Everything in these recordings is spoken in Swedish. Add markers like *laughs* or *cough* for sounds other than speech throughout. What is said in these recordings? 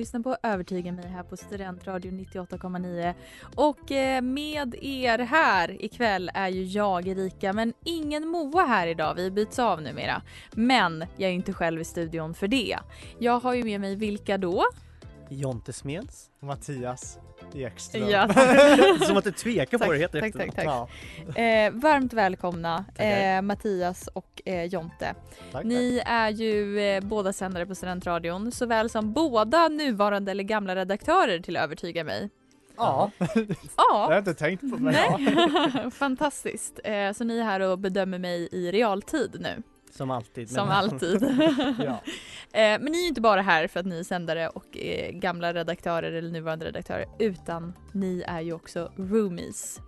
Lyssnar på Övertyga mig här på Studentradion 98,9. Och eh, med er här ikväll är ju jag Erika men ingen Moa här idag. Vi byts av numera. Men jag är inte själv i studion för det. Jag har ju med mig vilka då? Jonte Smeds. Mattias Ekström. Ja, *laughs* Som att du tvekar på Tack, det heter tack, tack, tack. Ja, Eh, varmt välkomna eh, Mattias och eh, Jonte. tack, Ni är ju eh, båda sändare på Studentradion såväl som båda nuvarande eller gamla redaktörer till Övertyga mig. tack. Ja, det Ja, har jag inte tänkt på men ja. Nej. *laughs* fantastiskt. Eh, så ni är här och bedömer mig i realtid nu, Som alltid. som men- alltid. *laughs* ja. eh, men ni är ju inte bara här för att ni är sändare och gamla redaktörer eller nuvarande redaktörer utan ni är ju också roomies.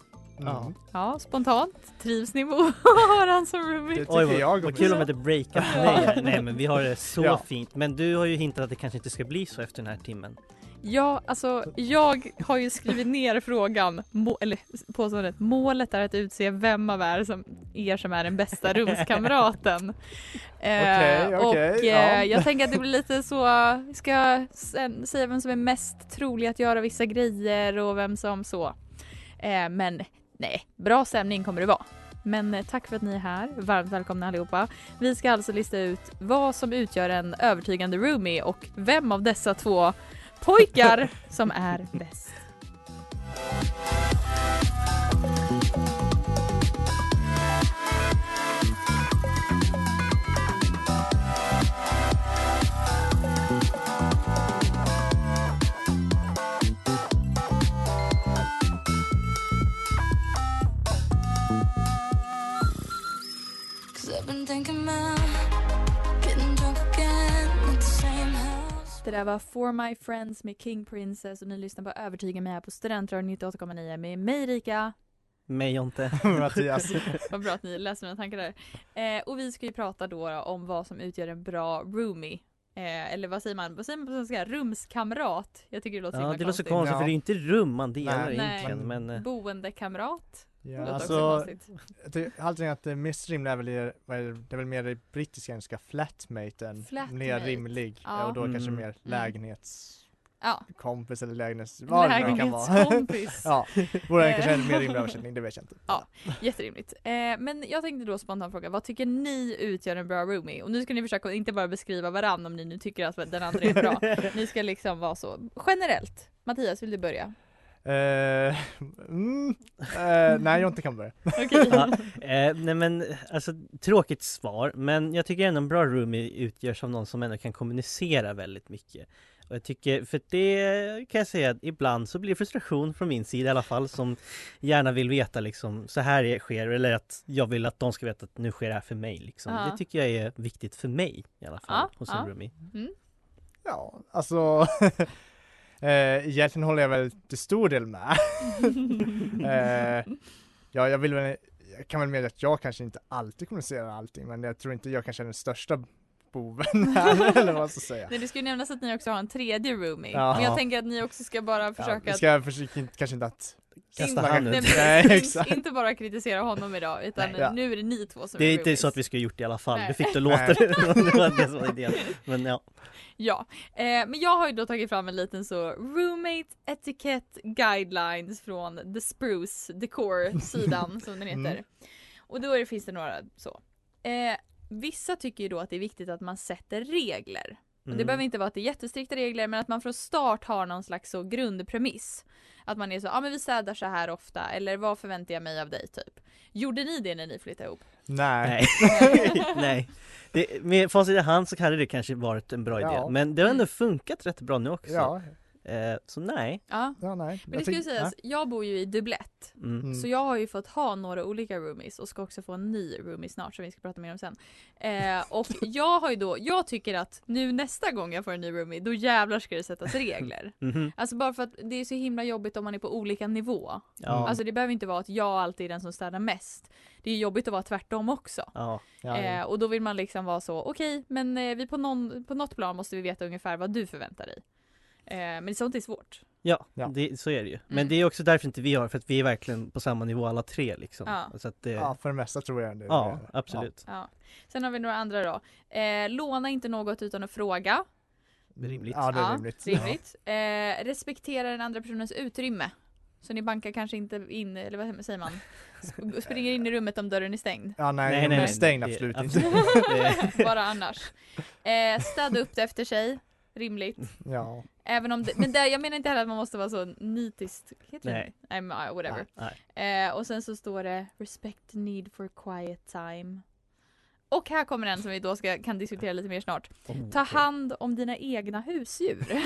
Ja. Mm. Ja, spontant. Trivs ni med att *laughs* ha han som roomie? Det Oj vad, jag vad om kul om att det mig här. Nej men vi har det så Ja. fint. Men du har ju hintat att det kanske inte ska bli så efter den här timmen. Ja, alltså jag har ju skrivit ner frågan, må, eller påståendet, målet är att utse vem av er som, er som är den bästa *laughs* rumskamraten. Eh, Okej, okej, och eh, ja. jag tänker att det blir lite så, ska jag sen säga vem som är mest trolig att göra vissa grejer och vem som så. Eh, men nej, bra stämning kommer det vara. Men eh, tack för att ni är här, varmt välkomna allihopa. Vi ska alltså lista ut vad som utgör en övertygande roomie och vem av dessa två pojkar *laughs* som är bäst. Det där var For My Friends med King Princess och ni lyssnar på Övertyga mig här på Studentradion 98,9 med mig Rika. Mig Jonte. *laughs* Mattias. *laughs* Vad bra att ni läser mina tankar där. Eh, och vi ska ju prata då om vad som utgör en bra roomie. Eh, eller vad säger man? Vad säger man på svenska? Rumskamrat? Jag tycker det låter så Ja himla det låter så konstigt. konstigt Ja. för det är inte rum man delar Nej. egentligen Nej. men eh, Boendekamrat? Ja, också alltså, allting att det mest rimliga är väl, i- det, det är väl mer det brittiska engelska flatmaten. Flatmate. Mer rimlig. Ja. Och då kanske Mm. mer lägenhetskompis Ja, eller lägenhets... Vad det nu kan vara. lägenhetskompis. *laughs* ja, vore Eh. kanske en mer rimlig översättning, det vet jag inte. Ja. Jätterimligt. Eh, men jag tänkte då spontant fråga, vad tycker ni utgör en bra roomie? Och nu ska ni försöka inte bara beskriva varandra om ni nu tycker att den andra är bra. *laughs* ni ska liksom vara så generellt. Mattias, vill du börja? Eh, *laughs* mm, eh, nej, jag inte kan börja. *laughs* Okej. ja, eh, nej men alltså tråkigt svar men jag tycker ändå en bra roomie utgörs av någon som ändå kan kommunicera väldigt mycket. Och jag tycker, för det kan jag säga att ibland så blir frustration från min sida i alla fall som gärna vill veta liksom så här är- sker eller att jag vill att de ska veta att nu sker det här för mig liksom. Ja. Det tycker jag är viktigt för mig i alla fall Ja, hos ja. en roomie. Ja, alltså *laughs* eh, egentligen håller jag väl till stor del med. *laughs* eh, ja, jag vill väl, jag kan väl medge att jag kanske inte alltid kommunicerar allting, men jag tror inte jag kanske är den största boven *laughs* här, eller vad man ska säga. Nej, det ska ju nämnas att ni också har en tredje roomie. Ja. Men jag tänker att ni också ska bara Ja, försöka vi ska försöka, inte- kanske inte att Kasta inte, handen. nej, ut. Nej, exakt. inte bara kritisera honom idag utan Nej. Ja. nu är det ni två som Det är inte så att vi ska gjort det i alla fall, Nej. du fick *laughs* det låta det som idén. Men ja. *laughs* Ja, eh, men jag har ju då tagit fram en liten så roommate etiquette guidelines från The Spruce Decor sidan *laughs* som den heter. Mm. Och då det, finns det några så. Eh, vissa tycker ju då att det är viktigt att man sätter regler Och det Mm. behöver inte vara att det är jättestrikta regler men att man från start har någon slags så grundpremiss. Att man är så, ja ah, men vi städar så här ofta eller vad förväntar jag mig av dig typ. Gjorde ni det när ni flyttade ihop? Nej. Nej, *laughs* nej. Det, med facit i hand så hade det kanske varit en bra idé, Ja. men det har ändå Mm. funkat rätt bra nu också. Ja, Eh, så nej. Ja. ja nej. Men det Jag ska ju sägas, jag bor ju i dubblett. Mm. Mm. Så jag har ju fått ha några olika roomies och ska också få en ny roomie snart som vi ska prata mer om sen. Eh, och *laughs* jag har ju då, jag tycker att nu nästa gång jag får en ny roomie, då jävlar ska det sättas regler. *laughs* Mhm. Alltså bara för att det är så himla jobbigt om man är på olika nivå. Ja. Alltså det behöver inte vara att jag alltid är den som städar mest. Det är jobbigt att vara tvärtom också. ja. Ja, Eh, och då vill man liksom vara så, okej men eh, vi på, någon, på något plan måste vi veta ungefär vad du förväntar dig. Eh, men sånt är svårt. Ja, Ja. Det, så är det ju. Men Mm. det är också därför inte vi har, för att vi är verkligen på samma nivå alla tre liksom. Ja. Så att det, ja, ja, för det mesta tror jag det. absolut. Ja. Sen har vi några andra då. Eh, låna inte något utan att fråga. Ja. Rimligt. Ja, det är Ja, rimligt. Rimligt. Eh, respektera den andra personens utrymme. Så ni bankar kanske inte in, eller vad säger man? Sp- *laughs* Springer in i rummet om dörren är stängd. Ja, nej, Nej, nej, nej, nej, nej, stängd det- absolut absolut. inte. *laughs* Det- Bara annars. Eh, städa upp det efter sig. Rimligt. *laughs* Ja, Även om det, men där, jag menar inte heller att man måste vara så nitiskt. Heter det? Nej. Nej. men, uh, whatever. Nej. Eh, och sen så står det respect the need for quiet time. Och här kommer en som vi då ska, kan diskutera lite mer snart. Oh, Ta hand om dina egna husdjur. *laughs* *laughs*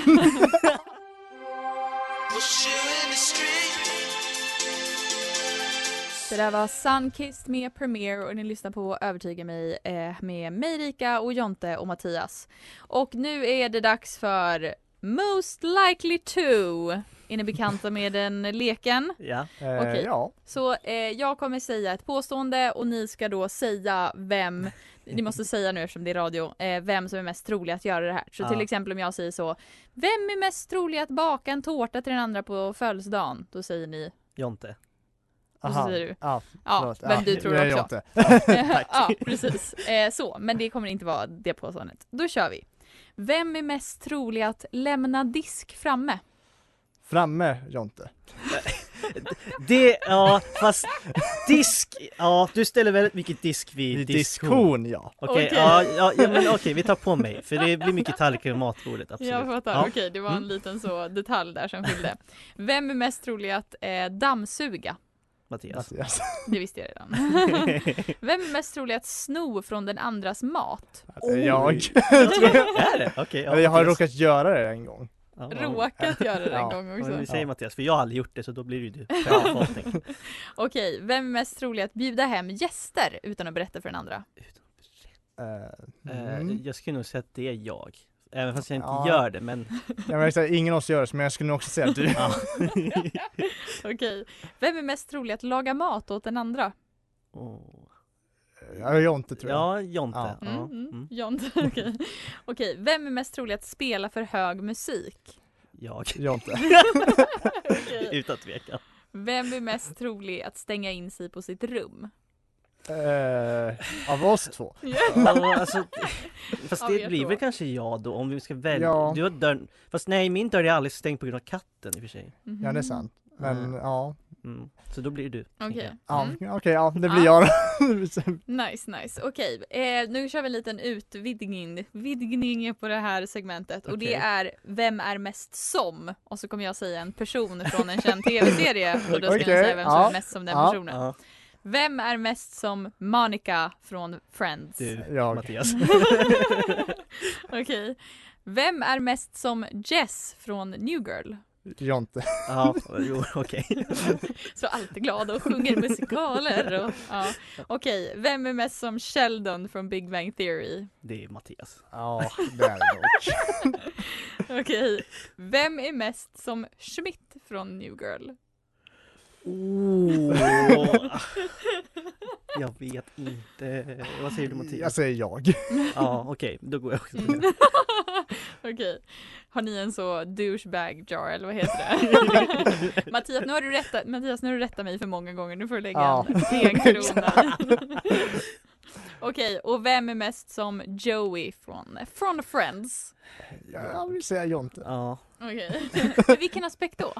Det där var Sunkissed med Premiere och ni lyssnar på Övertyga mig eh, med mig Rika och Jonte och Mattias. Och nu är det dags för Most likely to. Är ni bekanta med den leken? *laughs* Ja, eh, Okej. ja. Så eh, jag kommer säga ett påstående och ni ska då säga vem ni måste säga nu eftersom det är radio, eh, vem som är mest trolig att göra det här. Så Ja. till exempel om jag säger så, vem är mest trolig att baka en tårta till den andra på födelsedagen? Då säger ni, Jonte. Och så Aha. säger du? Ja, ja, Ja, du tror det också. *laughs* Ja, precis. Eh, så, men det kommer inte vara det påståendet. Då kör vi. Vem är mest trolig att lämna disk framme? Framme Jonte. *laughs* Det, ja fast disk, ja du ställer väldigt mycket disk vid I diskon. diskon ja. Okej, Okej. ja, ja, ja men okej vi tar på mig för det blir mycket tallrikar på matbordet absolut. Jag fattar, Ja. okej det var en Mm. liten så detalj där som skilde. Vem är mest trolig att eh, dammsuga? Mattias. Mattias. *laughs* Det visste jag redan. *laughs* Vem är mest trolig att sno från den andras mat? *laughs* Jag. Är det? Okej. Eller jag har Mattias. råkat göra det en gång. Ja, ja. Råkat göra det en Ja. gång Ja, också. men vi säger Ja. Mattias, för jag har aldrig gjort det så då blir det ju du. Ja. Ja. Okej, vem är mest trolig att bjuda hem gäster utan att berätta för den andra? Eh, Eh, mm. Jag skulle nog säga att det är jag. Även fast jag inte Ja. gör det men Jag att ingen av oss gör det, men jag skulle nog också säga att du. ja. *laughs* Okej, vem är mest trolig att laga mat åt den andra? Åh. Ja, Jonte tror jag. Ja, Jonte. Ja. Mm, mm. Mm. John, *laughs* okej. Okej, vem är mest trolig att spela för hög musik? Jag. Jonte. *laughs* Okej. Utan tvekan. Vem är mest trolig att stänga in sig på sitt rum? Eh, av oss två. Ja, alltså, *laughs* fast det jag blir väl kanske jag då om vi ska välja. Ja. Du har dörren, fast nej min dörr är aldrig stängd på grund av katten i och för sig. Mhm. Ja det är sant. Men Mm. ja, Mm. Så då blir det du. Okej. ja Mm. okej ja det blir Ja. jag. *laughs* *laughs* Nice, nice. Okej, eh, nu kör vi en liten utvidgning vidgning på det här segmentet och det är Vem är mest som? Och så kommer jag säga en person från en känd tv-serie och då ska ni Okej, säga vem som ja, är mest som den ja. personen. Ja, Vem är mest som Monica från Friends? du Jag. Mattias. *laughs* Okej. Vem är mest som Jess från New Girl? Jonte. Ja, jo okej. Så alltid glad och sjunger musikaler. Och, ja. Okej, vem är mest som Sheldon från Big Bang Theory? Det är Mattias. Ja det är det dock. *laughs* Okej, vem är mest som Schmidt från New Girl? Oh. *laughs* Jag vet inte. Vad säger du Jag Mattias? säger jag. Ja okej, då går jag också på det. *laughs* Okej, har ni en så douchebag jar eller vad heter det? *laughs* Mattias, nu har du rättat, Mattias, nu har du rättat mig för många gånger, nu får du lägga Ja. en stenkrona. Okej, och vem är mest som Joey från, från Friends? Jag vill säga Jonte. Ja, Okej, Ur vilken aspekt då?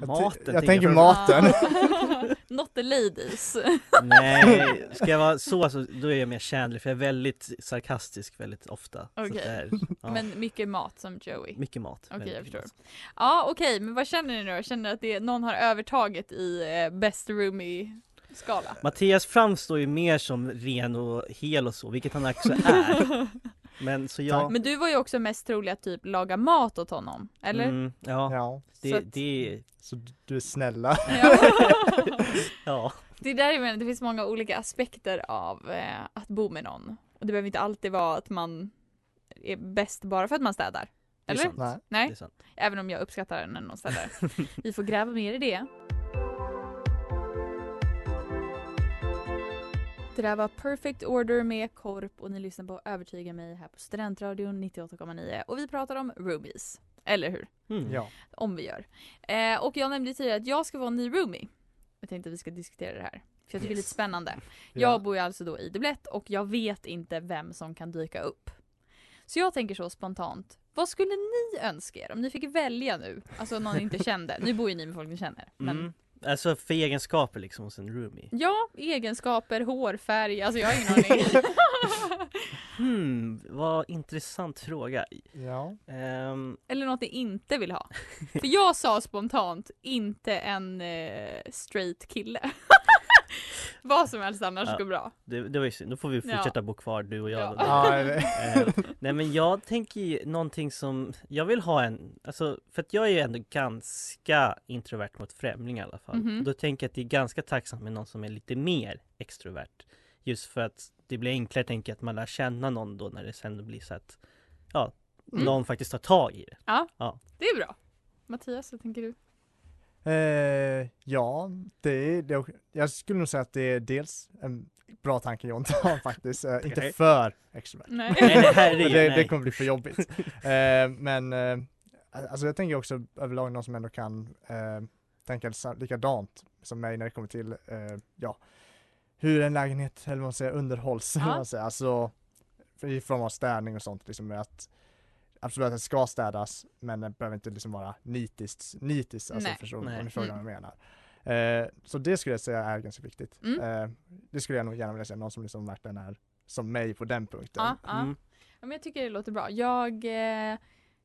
Jag, Maten jag tänker på. maten. *laughs* Not the ladies. Nej, *laughs* ska jag vara så, så då är jag mer Chandler för jag är väldigt sarkastisk väldigt ofta. Okej. är, ja, Men mycket mat som Joey. mycket mat. Okej, väldigt jag förstår. mat. Ja okej, men vad känner ni nu? Känner ni att det, någon har övertaget i eh, best roomie skala? Mattias framstår ju mer som ren och hel och så, vilket han också är. *laughs* Men så jag... Men du var ju också mest trolig att typ laga mat åt honom, eller? Mm, ja, Ja, det, så att- det, så du är snälla. Ja. *laughs* ja. Det är där jag menar, det finns många olika aspekter av eh, att bo med någon. Och det behöver inte alltid vara att man är bäst bara för att man städar. Det är Eller? sant. Nej. Nej, Det är sant. även om jag uppskattar när någon städar. Vi får gräva mer i det. Det där var Perfect Order med Korp och ni lyssnar på Övertyga mig här på Studentradion 98,9 och vi pratar om roomies. Eller hur? Mm. Ja. Om vi gör. Eh, och jag nämnde tidigare att jag ska vara en ny roomie. Jag tänkte att vi ska diskutera det här. För jag tycker det är lite Yes. spännande. Ja. Jag bor ju alltså då i Dublett och jag vet inte vem som kan dyka upp. Så jag tänker så spontant. Vad skulle ni önska er om ni fick välja nu? Alltså någon ni inte kände. Nu bor ju ni med folk ni känner. Men Mm. Alltså för egenskaper liksom hos en roomie. ja, egenskaper, hårfärg. Alltså jag har ingen aning. *laughs* *laughs* Hmm, vad intressant fråga. Ja. Ehm, Eller något ni inte vill ha. För jag sa spontant, inte en eh, straight kille. *laughs* Vad som helst annars Ja. går bra. det, det var ju synd, då får vi Ja. fortsätta bo kvar du och jag Ja. *laughs* Ja, Eh, nej men jag tänker ju någonting som, jag vill ha en, alltså för att jag är ju ändå ganska introvert mot främlingar i alla fall. Mhm. Och då tänker jag att det är ganska tacksamt med någon som är lite mer extrovert. Just för att det blir enklare tänker jag att man lär känna någon då när det sen blir så att, ja, Mm. någon faktiskt tar tag i det. Det är bra. Mattias, vad tänker du? Eh, ja, det är, det jag skulle nog säga att det är dels en bra tanke Jonte har *laughs* faktiskt, eh, inte för extrovert. Nej. *laughs* Nej, det det, kommer bli för jobbigt. *laughs* eh, men eh, alltså jag tänker också överlag någon som ändå kan eh, tänka likadant som mig när det kommer till eh, ja, hur en lägenhet eller vad man säger underhålls. Ja. man säger. Alltså i form av städning och sånt liksom att absolut att det ska städas men det behöver inte liksom vara nitiskt, nitiskt alltså Nej. förstår, Nej. om ni förstår Mm. vad jag menar. Eh, så det skulle jag säga är ganska viktigt. Mm. Eh, det skulle jag nog gärna vilja säga, någon som liksom verkligen är som mig på den punkten. Ja, ja. Mm. ja, men jag tycker det låter bra. Jag, eh,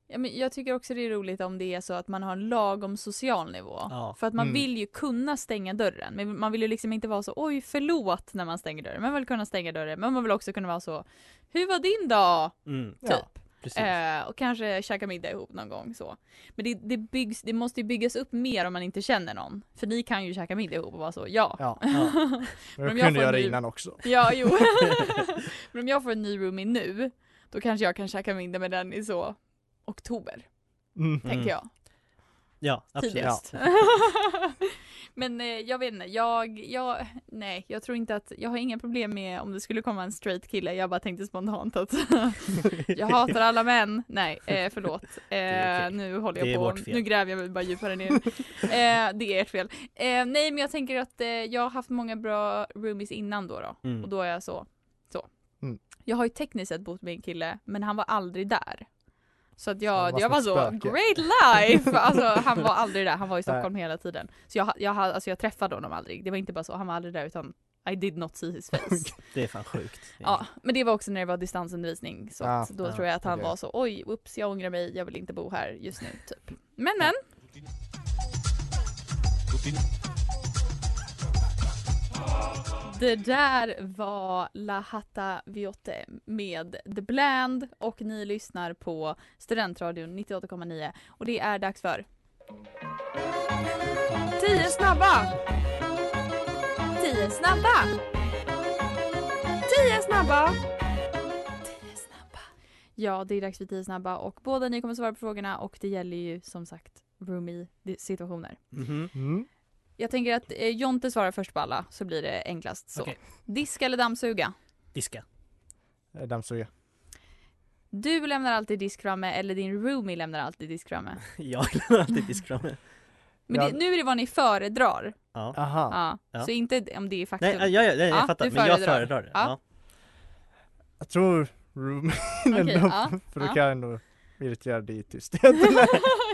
ja, men jag tycker också det är roligt om det är så att man har en lagom social nivå. Ja. För att man Mm. vill ju kunna stänga dörren. Men man vill ju liksom inte vara så oj förlåt när man stänger dörren. Man vill kunna stänga dörren men man vill också kunna vara så hur var din dag? Mm, Typ. Ja. Eh, och kanske käka middag ihop någon gång så. Men det, det, byggs, det måste ju byggas upp mer om man inte känner någon. För ni kan ju käka middag ihop och vara så ja. Ja, Ja. *laughs* jag om jag kunde får göra ny- innan också. Ja, jo. *laughs* Men om jag får en ny roomie nu, då kanske jag kan käka middag med den i så oktober, Mm. tänker jag. Ja, absolut. *laughs* Tidigast. Men eh, jag vet inte, jag, jag, nej, jag tror inte att, jag har inga problem med om det skulle komma en straight kille, jag bara tänkte spontant att *laughs* jag hatar alla män. Nej, eh, förlåt. *laughs* Eh. Nu håller jag på, nu gräver jag mig bara djupare ner. *laughs* eh, det är ert fel. Eh, nej men jag tänker att eh, jag har haft många bra roomies innan då, då. Mm. och då är jag så, så. Mm. Jag har ju tekniskt sett bott med en kille, men han var aldrig där. Så att jag, var jag var så, spöke. great life! *laughs* Alltså han var aldrig där, han var i Stockholm hela tiden. Så jag, jag, alltså, jag träffade honom aldrig, det var inte bara så, han var aldrig där utan I did not see his face. *laughs* Det är fan sjukt. ja, men det var också när det var distansundervisning så Ja, att då ja, tror jag att han okej. var så, oj, ups, jag ångrar mig, jag vill inte bo här just nu, typ. Men men. Det där var La Hatta Viotte med The Bland och ni lyssnar på Studentradion 98,9 och det är dags för 10 snabba! 10 snabba! 10 snabba! 10 snabba! Ja, det är dags för 10 snabba och båda ni kommer svara på frågorna och det gäller ju som sagt roomie situationer. Mhm. Mm. Jag tänker att eh, Jonte svarar först på alla så blir det enklast så. Okej. Diska eller dammsuga? Diska. Eh, Dammsuga. Du lämnar alltid disk framme eller din roomie lämnar alltid disk framme? *laughs* Jag lämnar alltid diskkramen. *laughs* Men Ja. det, nu är det vad ni föredrar. Ja. Aha. Ja. Ja. Så inte om det är faktum. Nej, ja, ja, ja, jag Ja, fattar. du Men jag föredrar. föredrar det. Ja. Ja. Jag tror room *laughs* Okej, ändå, ja, för då ja. kan jag ändå irritera dig i tysthet.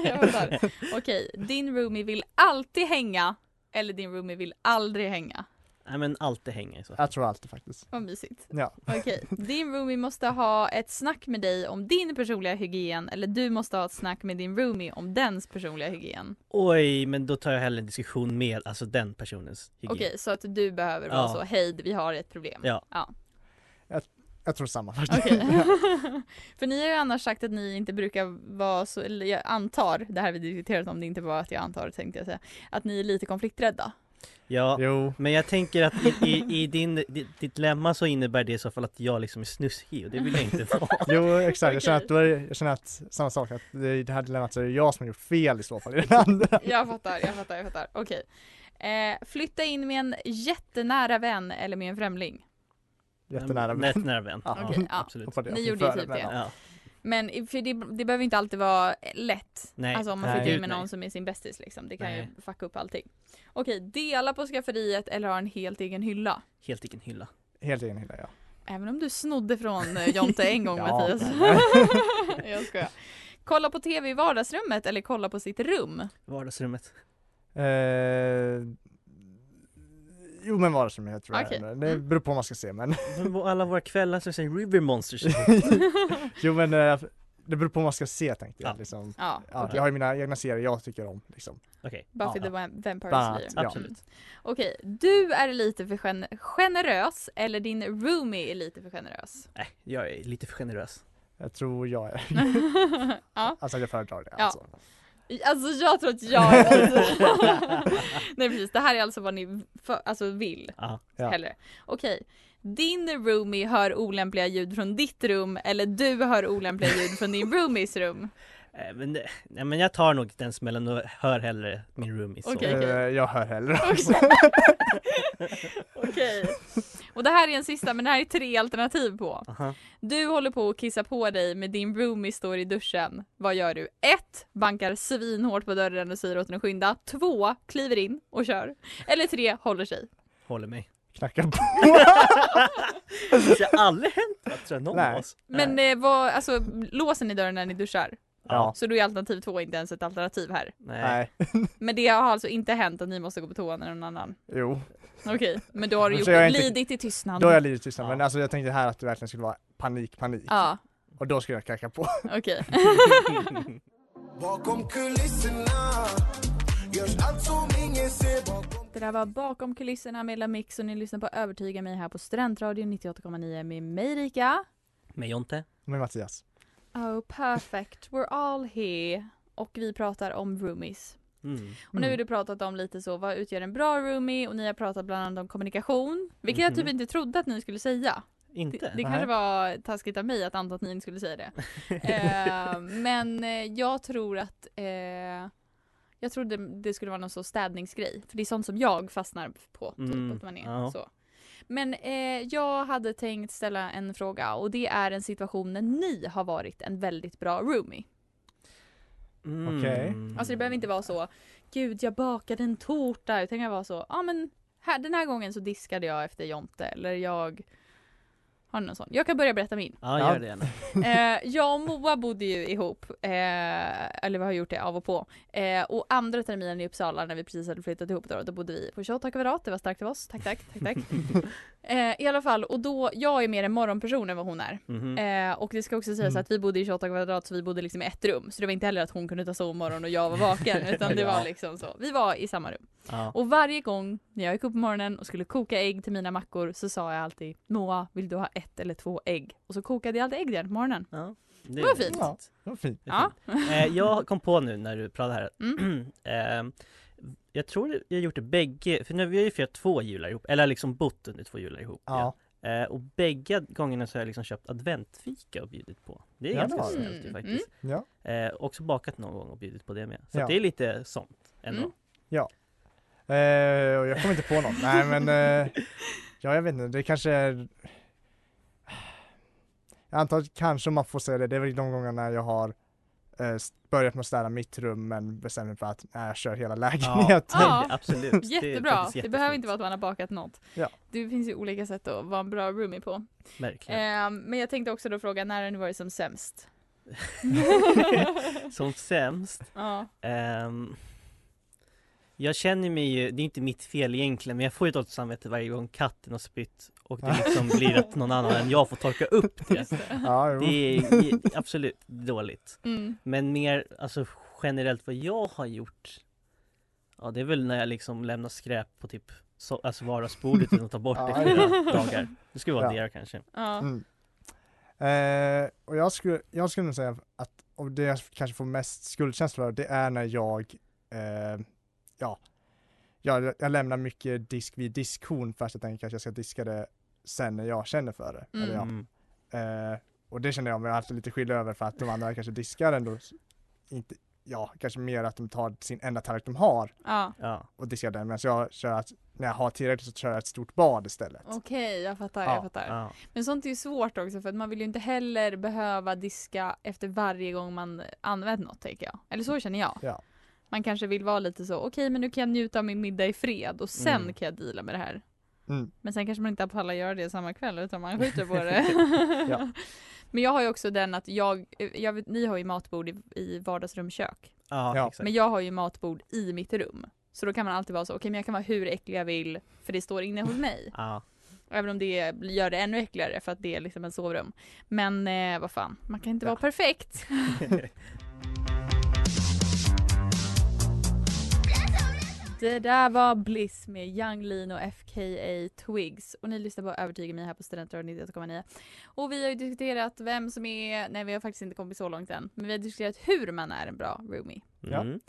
jag fattar. Okej, din roomie vill alltid hänga eller din roomie vill aldrig hänga. Nej men alltid hänga i så fall. Jag tror alltid faktiskt. Vad mysigt. Ja. Okej, din roomie måste ha ett snack med dig om din personliga hygien eller du måste ha ett snack med din roomie om dens personliga hygien. Oj, men då tar jag hellre en diskussion med alltså den personens hygien. Okej, så att du behöver vara Ja. så, hej vi har ett problem. Ja. ja. Jag tror samma faktiskt. Okej. *laughs* *laughs* För ni har ju annars sagt att ni inte brukar vara så, eller jag antar, det här har vi diskuterat om det inte var att jag antar tänkte jag säga, att ni är lite konflikträdda. Ja, Jo, men jag tänker att i, i, i din, ditt, ditt lemma så innebär det i så fall att jag liksom är snuskig och det vill jag inte vara. *laughs* jo exakt. Jag känner att, då är, jag känner att samma sak, att det, i det här dilemmat så är det jag som har gjort fel i så fall i den andra. Jag fattar, jag fattar, jag fattar. Okej. Eh, flytta in med en jättenära vän eller med en främling. Jättenära vän. Jättenära vän. Ja. Okej, ja. *laughs* Absolut. Hoppade jag Ni gjorde ju före, typ men det. ja. Men för det, det behöver inte alltid vara lätt. Nej. Alltså om man Nej. in Gud, med nej. någon som är sin bästis liksom. Det kan Nej. ju fucka upp allting. Okej, dela på skafferiet eller ha en helt egen hylla. Helt egen hylla. Helt egen hylla ja. Även om du snodde från eh, Jonte en gång *laughs* Ja, Mattias. *laughs* jag skojar. Kolla på tv i vardagsrummet eller kolla på sitt rum. Vardagsrummet. Eh, jo men vardagsrummet tror jag. Okej. Det Mm. beror på vad man ska se men på alla våra kvällar så säger River Monsters. *laughs* *laughs* Jo men eh, det beror på vad man ska se tänkte jag Ja. liksom. Ja, Ja, okej. Jag har ju mina egna serier jag tycker om liksom. Okej, Buffy ja. the Vamp- Vampire Slayer. ja. absolut. Okej, du är lite för gen- generös eller din roomie är lite för generös? Nej, jag är lite för generös. Jag tror jag är, *laughs* ja, alltså jag föredrar det Ja. alltså. Alltså jag tror att jag är *laughs* Nej precis, det här är alltså vad ni för, alltså vill Ja. Ja. hellre. Okej, din roomie hör olämpliga ljud från ditt rum eller du hör olämpliga ljud från din roomies rum? Eh, Men, nej, men jag tar nog den smällen och hör hellre min roomie. så. Okej. Eh, jag hör hellre. *laughs* *laughs* Okej. Och det här är en sista, men det här är tre alternativ på. Aha. Du håller på att kissa på dig med din roomie står i duschen. Vad gör du? 1. Bankar svinhårt på dörren och säger åt den att skynda. 2. Kliver in och kör. Eller 3. Håller sig. Håller mig. Knackar på. *laughs* Det har aldrig hänt tror jag, någon Nej. av oss. Men eh, vad, alltså låser ni dörren när ni duschar? Ja. Så då är alternativ 2 inte ens ett alternativ här. Nej. *laughs* Men det har alltså inte hänt att ni måste gå på toa när någon annan. jo. Okej, men då har *laughs* du gjort inte- lidit i tystnad. Då har jag lidit tystnad, Ja. men alltså jag tänkte här att det verkligen skulle vara panik, panik. Ja, Och då skulle jag knacka på. *laughs* okej. Bakom kulisserna görs allt som ingen ser bakom Det där var bakom kulisserna med La Mix och ni lyssnar på Övertyga mig här på Studentradion 98,9 med mig Rika. Med Jonte. Med Mattias. Oh perfect, we're all here. Och vi pratar om roomies. Mm. Och nu har du pratat om lite så, vad utgör en bra roomie? Och ni har pratat bland annat om kommunikation. Vilket jag typ Mhm. inte trodde att ni skulle säga. Inte? Det, det kanske var taskigt av mig att anta att ni inte skulle säga det. *laughs* eh, men eh, jag tror att eh, jag trodde det skulle vara någon så städningsgrej. För det är sånt som jag fastnar på. Typ, Mm, att man är ja. så. Men eh, jag hade tänkt ställa en fråga och det är en situation när ni har varit en väldigt bra roomie. Mm. Okej. Alltså det behöver inte vara så, gud jag bakade en tårta. Utan det kan vara så, ja men här, den här gången så diskade jag efter Jonte. Eller jag har någon sån. Jag kan börja berätta min. Ja, gör det gärna. *laughs* Eh, jag och Moa bodde ju ihop, eh, eller vi har gjort det av och på. Eh, och andra terminen i Uppsala när vi precis hade flyttat ihop då, då bodde vi på 28 kvadrat, det var starkt av oss, tack tack, tack tack. *laughs* eh, I alla fall, och då, jag är mer en morgonperson än vad hon är. Mhm. Eh, och det ska också sägas Mm. att vi bodde i 28 kvadrat så vi bodde liksom i ett rum. Så det var inte heller att hon kunde ta sovmorgon och jag var vaken *laughs* utan det var liksom så. Vi var i samma rum. Ja. Och varje gång när jag gick upp på morgonen och skulle koka ägg till mina mackor så sa jag alltid Moa, vill du ha ett eller två ägg? Och så kokade jag alltid ägg den på morgonen. Ja. Det var fint. Ja, det var fint. Det är Ja. fint. Eh, jag kom på nu när du pratade här. Mm. *clears throat* eh, jag tror jag gjort det bägge, för nu vi har ju firat två jular ihop, eller liksom bott under två jular ihop. Ja. Eh, och bägge gångerna så har jag liksom köpt adventfika och bjudit på. Det är Ja, det ganska snällt ju Mm, faktiskt. Ja. Eh, också bakat någon gång och bjudit på det med. Så Ja. det är lite sånt ändå. Mm. Eh, och jag kommer inte på något. Nej men, eh, ja jag vet inte, det kanske är Jag antar att kanske man får säga det, det är väl de gångerna jag har eh, börjat med att städa mitt rum men bestämmer mig för att nej, jag kör hela lägenheten. Ja. nej, *laughs* absolut. Det Jättebra. Det, jättefint. behöver inte vara att man har bakat något. Ja. Det finns ju olika sätt att vara en bra roomie på. Verkligen. Eh, men jag tänkte också då fråga, när har ni varit som sämst? *laughs* som sämst. ja. Ehm, jag känner mig ju, det är inte mitt fel egentligen, men jag får ju dåligt samvete varje gång katten har spytt och det liksom *laughs* blir att någon annan än jag får torka upp det. Ja. Det är absolut dåligt. Mm. Men mer, alltså generellt vad jag har gjort Ja det är väl när jag liksom lämnar skräp på typ så, alltså vardagsbordet utan att ta bort *laughs* det Ja, flera dagar Det skulle vara Ja. det kanske Ja. Mm. Eh, och jag skulle, jag skulle nog säga att, och det jag kanske får mest skuldkänsla för, det är när jag, eh, ja, jag, jag lämnar mycket disk vid diskhon för att jag tänker att jag ska diska det sen när jag känner för det. Eller ja. mm. eh, och det känner jag mig alltid lite skyldig över för att de andra kanske diskar ändå inte, ja, kanske mer att de tar sin enda tallrik de har Ja. Och diskar den, medan jag kör att när jag har tillräckligt så kör jag ett stort bad istället. Okej, jag fattar, Ja. jag fattar. ja, Men sånt är ju svårt också för att man vill ju inte heller behöva diska efter varje gång man använt något tänker jag. Eller så känner jag. Ja. Man kanske vill vara lite så, okej men nu kan jag njuta av min middag i fred och sen Mm. kan jag deala med det här. Mm. Men sen kanske man inte pallar göra det samma kväll utan man skjuter på det. *laughs* Ja. *laughs* Men jag har ju också den att jag, jag vet, ni har ju matbord i, i vardagsrum kök. ja, Men jag har ju matbord i mitt rum. Så då kan man alltid vara så, okej men jag kan vara hur äcklig jag vill för det står inne hos mig. Ja, Även om det gör det ännu äckligare för att det är liksom ett sovrum. Men eh, vad fan, man kan inte Ja. vara perfekt. *laughs* Det där var Bliss med Young Lean och FKA Twigs och ni lyssnar på Övertyga mig här på Studentradion 91,9. Och vi har ju diskuterat vem som är, nej vi har faktiskt inte kommit så långt än, men vi har diskuterat hur man är en bra roomie. Ja. mm.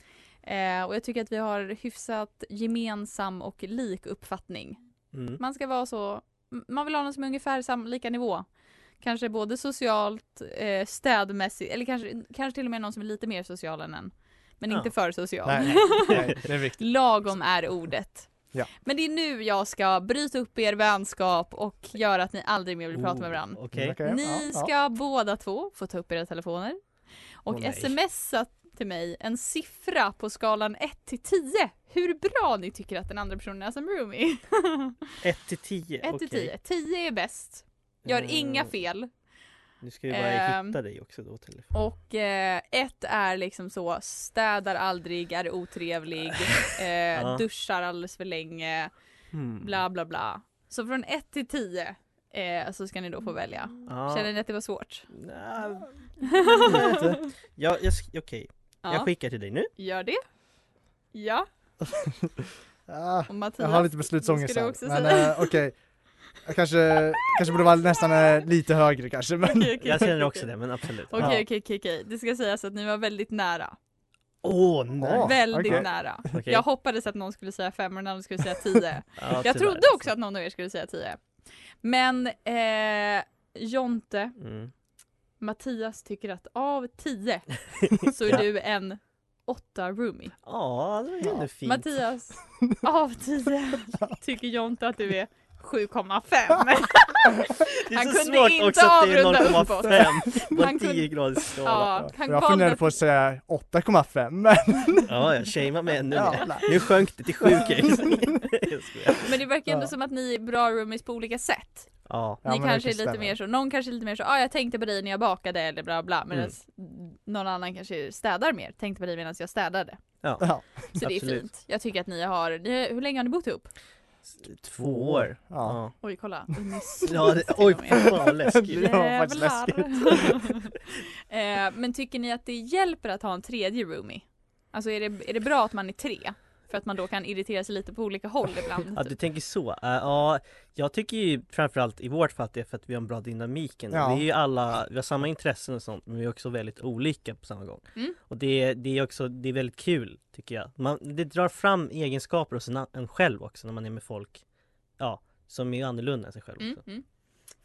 Eh, och jag tycker att vi har hyfsat gemensam och lik uppfattning Mm. man ska vara så, man vill ha någon som är ungefär sam, lika nivå. Kanske både socialt, eh, städmässigt, eller kanske, kanske till och med någon som är lite mer social än en. Men Ja. inte för social. Nej, *laughs* nej, det är viktigt. Lagom är ordet. Ja. Men det är nu jag ska bryta upp er vänskap och göra att ni aldrig mer vill prata med varandra. Oh, Okej, Okej, Ni ja, ska ja. båda två få ta upp era telefoner och nej. smsa till mig en siffra på skalan 1 till 10. Hur bra ni tycker att den andra personen är som roomie. *laughs* 1 till 10, 1 till 10. 10 är bäst. Gör Eh, inga fel. Nu ska vi bara Ehm, hitta dig också då telefon. Och eh, ett är liksom så, städar aldrig, är otrevlig, *laughs* eh, duschar alldeles för länge, Hmm. bla bla bla. Så från 1 till 10 eh, så ska ni då få välja. Ja. Känner ni att det var svårt? Nej, ja, jag, sk- okej, jag Ja, skickar till dig nu. gör det. Ja, *laughs* Ah, Mattias. jag har lite beslutsångest här. Men eh, okej. Jag kanske, kanske borde vara nästan eh, lite högre kanske men Okej, okej, Jag känner också det, men absolut. Okej Ja. okej okej okej, det ska sägas att ni var väldigt nära. Åh, nej! Åh, väldigt okej. nära. Okej. Jag hoppades att någon skulle säga 5 och andra skulle säga 10. *laughs* Ja, Jag trodde alltså. också att någon av er skulle säga 10. Men eh, Jonte, Mm. Mattias tycker att av 10 *laughs* så är Ja. du en 8 roomie. Ja, det ju ändå fint. Mattias, *laughs* av 10 tycker Jonte att du är 7,5. det är han kunde svårt inte också att det är avrunda uppåt. 0,5 på Han en kunde- 10 graders skala. Ja, han jag funderade på att säga 8,5 men Ja, jag shamear mig ännu Ja, mer. Nu sjönk det till 7 Jag skojar. Men det verkar ändå Ja. som att ni är bra roomies på olika sätt. Ja, Ja, ni kanske är lite stämma. mer så, någon kanske är lite mer så, ah, jag tänkte på dig när jag bakade eller bla bla medan någon annan kanske städar mer, tänkte på dig medan jag städade. ja. ja. Så det är Absolut. fint. Jag tycker att ni har, ni, hur länge har ni bott ihop? Två år. Ja. Ja, Oj kolla, *laughs* nyss. ja det, oj vad läskigt. Det var faktiskt Jävlar. *laughs* eh, men tycker ni att det hjälper att ha en tredje roomie? Alltså är det, är det bra att man är tre? För att man då kan irritera sig lite på olika håll ibland? Ja du tänker så, Eh, ja jag tycker ju framförallt i vårt fall att det är för att vi har en bra dynamik. Ja. Vi är ju alla, vi har samma intressen och sånt men vi är också väldigt olika på samma gång. Mm. Och det, det är också, det är väldigt kul tycker jag. Man, det drar fram egenskaper hos en, en själv också när man är med folk, ja, som är annorlunda än sig själv Mm, också. mm.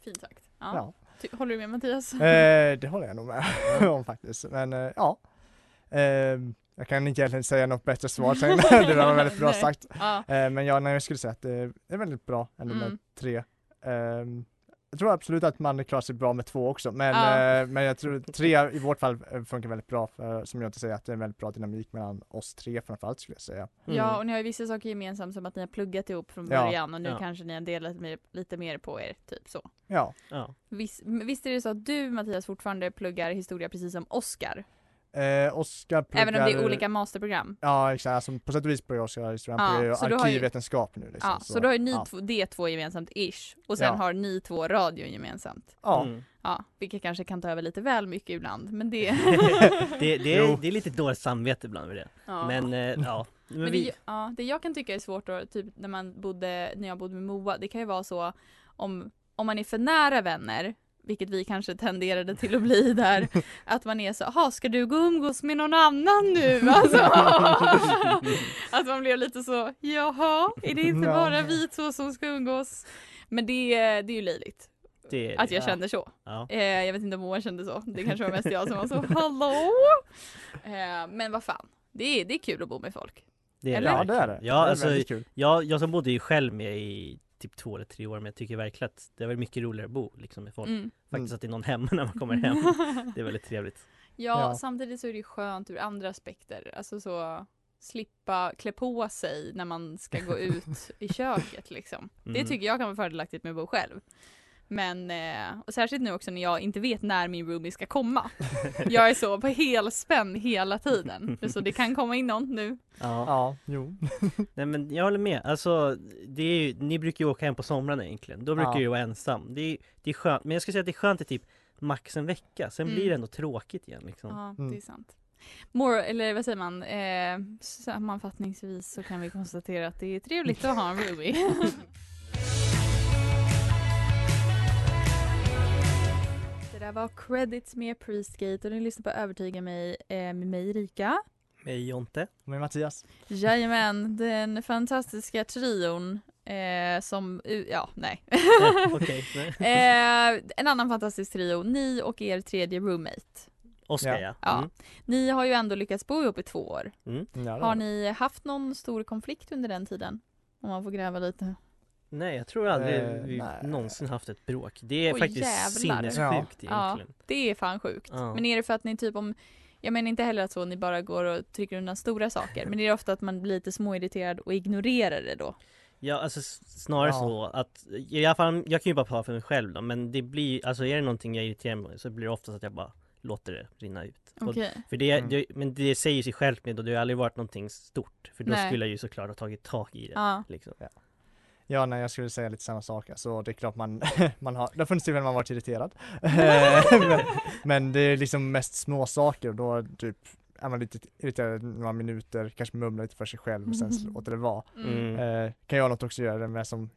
Fint sagt. Ja. Ja. Ty- Håller du med Mattias? Eh, det håller jag nog med *laughs* om faktiskt. Men eh, ja. Eh, jag kan inte egentligen säga något bättre svar *laughs* sen. det var väldigt bra sagt. Ja. Eh, men ja, nej, jag skulle säga att det är väldigt bra ändå Mm. med tre. Ehm, jag tror absolut att man klarar sig bra med två också, men, Ja. eh, men jag tror tre i vårt fall eh, funkar väldigt bra, för, som jag inte säger att det är en väldigt bra dynamik mellan oss tre framförallt skulle jag säga. Mm. Ja, och ni har ju vissa saker gemensamt som att ni har pluggat ihop från Ja. början och nu Ja. kanske ni har delat mer, lite mer på er, typ så. Ja, Ja. Visst, visst är det så att du Mattias fortfarande pluggar historia precis som Oskar? Eh, Oskar pluggar Även om det är olika masterprogram? Ja exakt, alltså, på sätt och vis pluggar historia, han Ja, pluggar ju så du har ju- arkivvetenskap nu liksom. Ja, så, då har ju ni ja. två, det två gemensamt ish och sen Ja. har ni två radion gemensamt. Ja, Mm. Ja, vilket kanske kan ta över lite väl mycket ibland, men det... *laughs* det, det, är, det är lite dåligt samvete ibland med det. ja. Men eh, ja. *laughs* Men Men vi, det, ja, det jag kan tycka är svårt då, typ när man bodde, när jag bodde med Moa, det kan ju vara så om, om man är för nära vänner, vilket vi kanske tenderade till att bli där, *laughs* att man är så, jaha ska du gå och umgås med någon annan nu? *laughs* Alltså, *laughs* att man blev lite så, jaha, är det inte bara vi två som ska umgås? Men det, det är ju löjligt det, att jag Ja. kände så. ja. Eh, jag vet inte om Moa kände så, det kanske var mest jag som var så, hallå? Eh, men vad fan, det är, det är kul att bo med folk. Det är Eller? ja det är det. Ja, det är alltså, jag, jag som bodde ju själv med i typ två eller tre år men jag tycker verkligen att det var mycket roligare att bo liksom med folk. Mm. Faktiskt att det är någon hemma när man kommer hem. Det är väldigt trevligt. *laughs* Ja, Ja. samtidigt så är det ju skönt ur andra aspekter. Alltså så slippa klä på sig när man ska gå *laughs* ut i köket liksom. Det Mm. tycker jag kan vara fördelaktigt med att bo själv. Men, eh, och särskilt nu också när jag inte vet när min roomie ska komma. Jag är så på helspänn hela tiden. Så det kan komma in någon nu. Ja. Ja, jo. *laughs* Nej men jag håller med, alltså det är ju, ni brukar ju åka hem på somrarna egentligen, då brukar Ja. jag ju vara ensam. Det är, det är skönt, men jag skulle säga att det är skönt i typ max en vecka, sen Mm. blir det ändå tråkigt igen liksom. Ja, Mm. det är sant. More, eller vad säger man, eh, sammanfattningsvis så kan vi konstatera att det är trevligt att ha en roomie. *laughs* var Credits med Priestgate och ni lyssnar på Övertyga mig eh, med mig Rika. Med Jonte. Med Mattias. Jajamän, den fantastiska trion eh, som, ja nej. *laughs* Eh, *laughs* eh, en annan fantastisk trio, ni och er tredje roommate. Oskar Ja. ja. Ja. Mm. Ni har ju ändå lyckats bo ihop i två år. Mm. Ja, det Har ni haft någon stor konflikt under den tiden? Om man får gräva lite. Nej jag tror aldrig Eh, vi nej. någonsin haft ett bråk. Det är Oj, faktiskt jävlar. sinnessjukt Ja. egentligen. Det är fan sjukt. Ja. Men är det för att ni typ om jag menar inte heller att så ni bara går och trycker undan stora saker, men är det ofta att man blir lite småirriterad och ignorerar det då? Ja alltså snarare Ja. så att, i alla fall, jag kan ju bara prata för mig själv då, men det blir, alltså är det någonting jag irriterar mig så blir det oftast att jag bara låter det rinna ut. Och- Okej. För det, Mm. det, men det säger sig självt med och det har aldrig varit någonting stort För då Nej. skulle jag ju såklart ha tagit tag i det Ja. liksom. Ja, nej jag skulle säga lite samma sak. Så det är klart man, *laughs* man har, det har funnits tillfällen man varit irriterad. *laughs* Men, men det är liksom mest små saker och då typ är man lite irriterad några minuter, kanske mumlar lite för sig själv och sen så låter det vara. Mm. Eh, kan jag något också göra det med som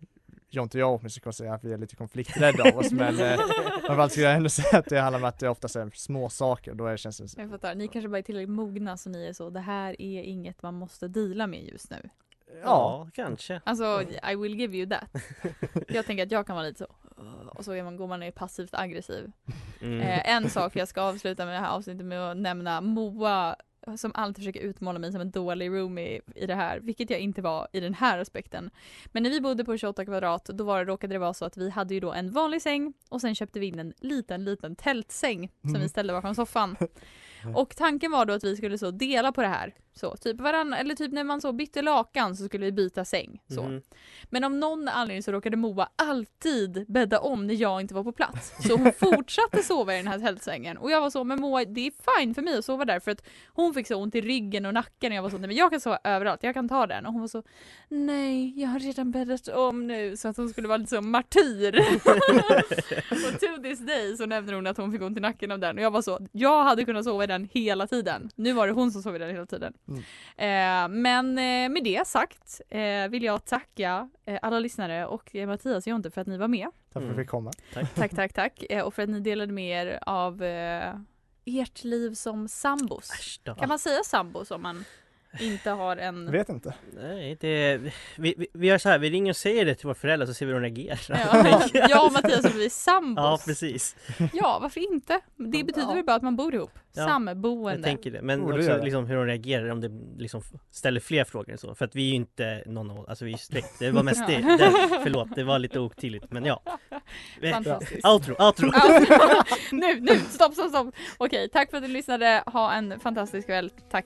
Jonte och jag åtminstone kan säga att vi är lite konflikträdda av oss men eh, *laughs* framförallt skulle jag ändå säga att det handlar om att det oftast är små saker och då är det, känns det Jag fattar. Ni kanske bara är tillräckligt mogna så ni är så, det här är inget man måste deala med just nu. Ja, Ja, kanske Alltså, I will give you that. Jag tänker att jag kan vara lite så, och så är man, går man är passivt aggressiv. mm. Eh, en sak jag ska avsluta med det här avsnittet med att nämna Moa som alltid försöker utmåla mig som en dålig roomie i det här, vilket jag inte var i den här aspekten. Men när vi bodde på 28 kvadrat, då var det, råkade det vara så att vi hade ju då en vanlig säng och sen köpte vi in en liten, liten tältsäng som Mm. vi ställde bakom soffan. Och tanken var då att vi skulle så dela på det här. Så, typ varann, eller typ när man så bytte lakan så skulle vi byta säng. Så. Mhm. Men av någon anledning så råkade Moa alltid bädda om när jag inte var på plats. Så hon *laughs* fortsatte sova i den här tältsängen. Och jag var så, men Moa det är fine för mig att sova där för att hon fick så ont i ryggen och nacken och jag var så, nej men jag kan sova överallt, jag kan ta den. Och hon var så, nej jag har redan bäddat om nu. Så att hon skulle vara lite så martyr. *laughs* *laughs* och to this day så nämner hon att hon fick ont i nacken av den och jag var så, jag hade kunnat sova i den hela tiden. Nu var det hon som sov i den hela tiden. Eh, men eh, med det sagt eh, vill jag tacka alla lyssnare och Mattias och Jonte för att ni var med. tack för att Mm. vi fick komma. Tack, tack, tack. Eh, och för att ni delade med er av ert liv som sambos. Kan man säga sambos om man inte har en... Jag vet inte. Nej, det, vi, vi, vi gör så här, vi ringer och säger det till våra föräldrar så ser vi hur de reagerar Ja, *laughs* jag och Mattias har blivit sambos. Ja precis, Ja, varför inte? Det betyder Ja. väl bara att man bor ihop. Ja, jag Samboende. tänker det. Men Borde också liksom hur de reagerar om det liksom ställer fler frågor än så. För att vi är ju inte någon av oss, alltså vi är ju släkt. Det var mest det, Ja. det, förlåt det var lite otydligt men ja. Fantastiskt. Outro, outro! *laughs* Nu, nu, stopp, stopp, stopp. Okej, tack för att du lyssnade. Ha en fantastisk kväll. Tack.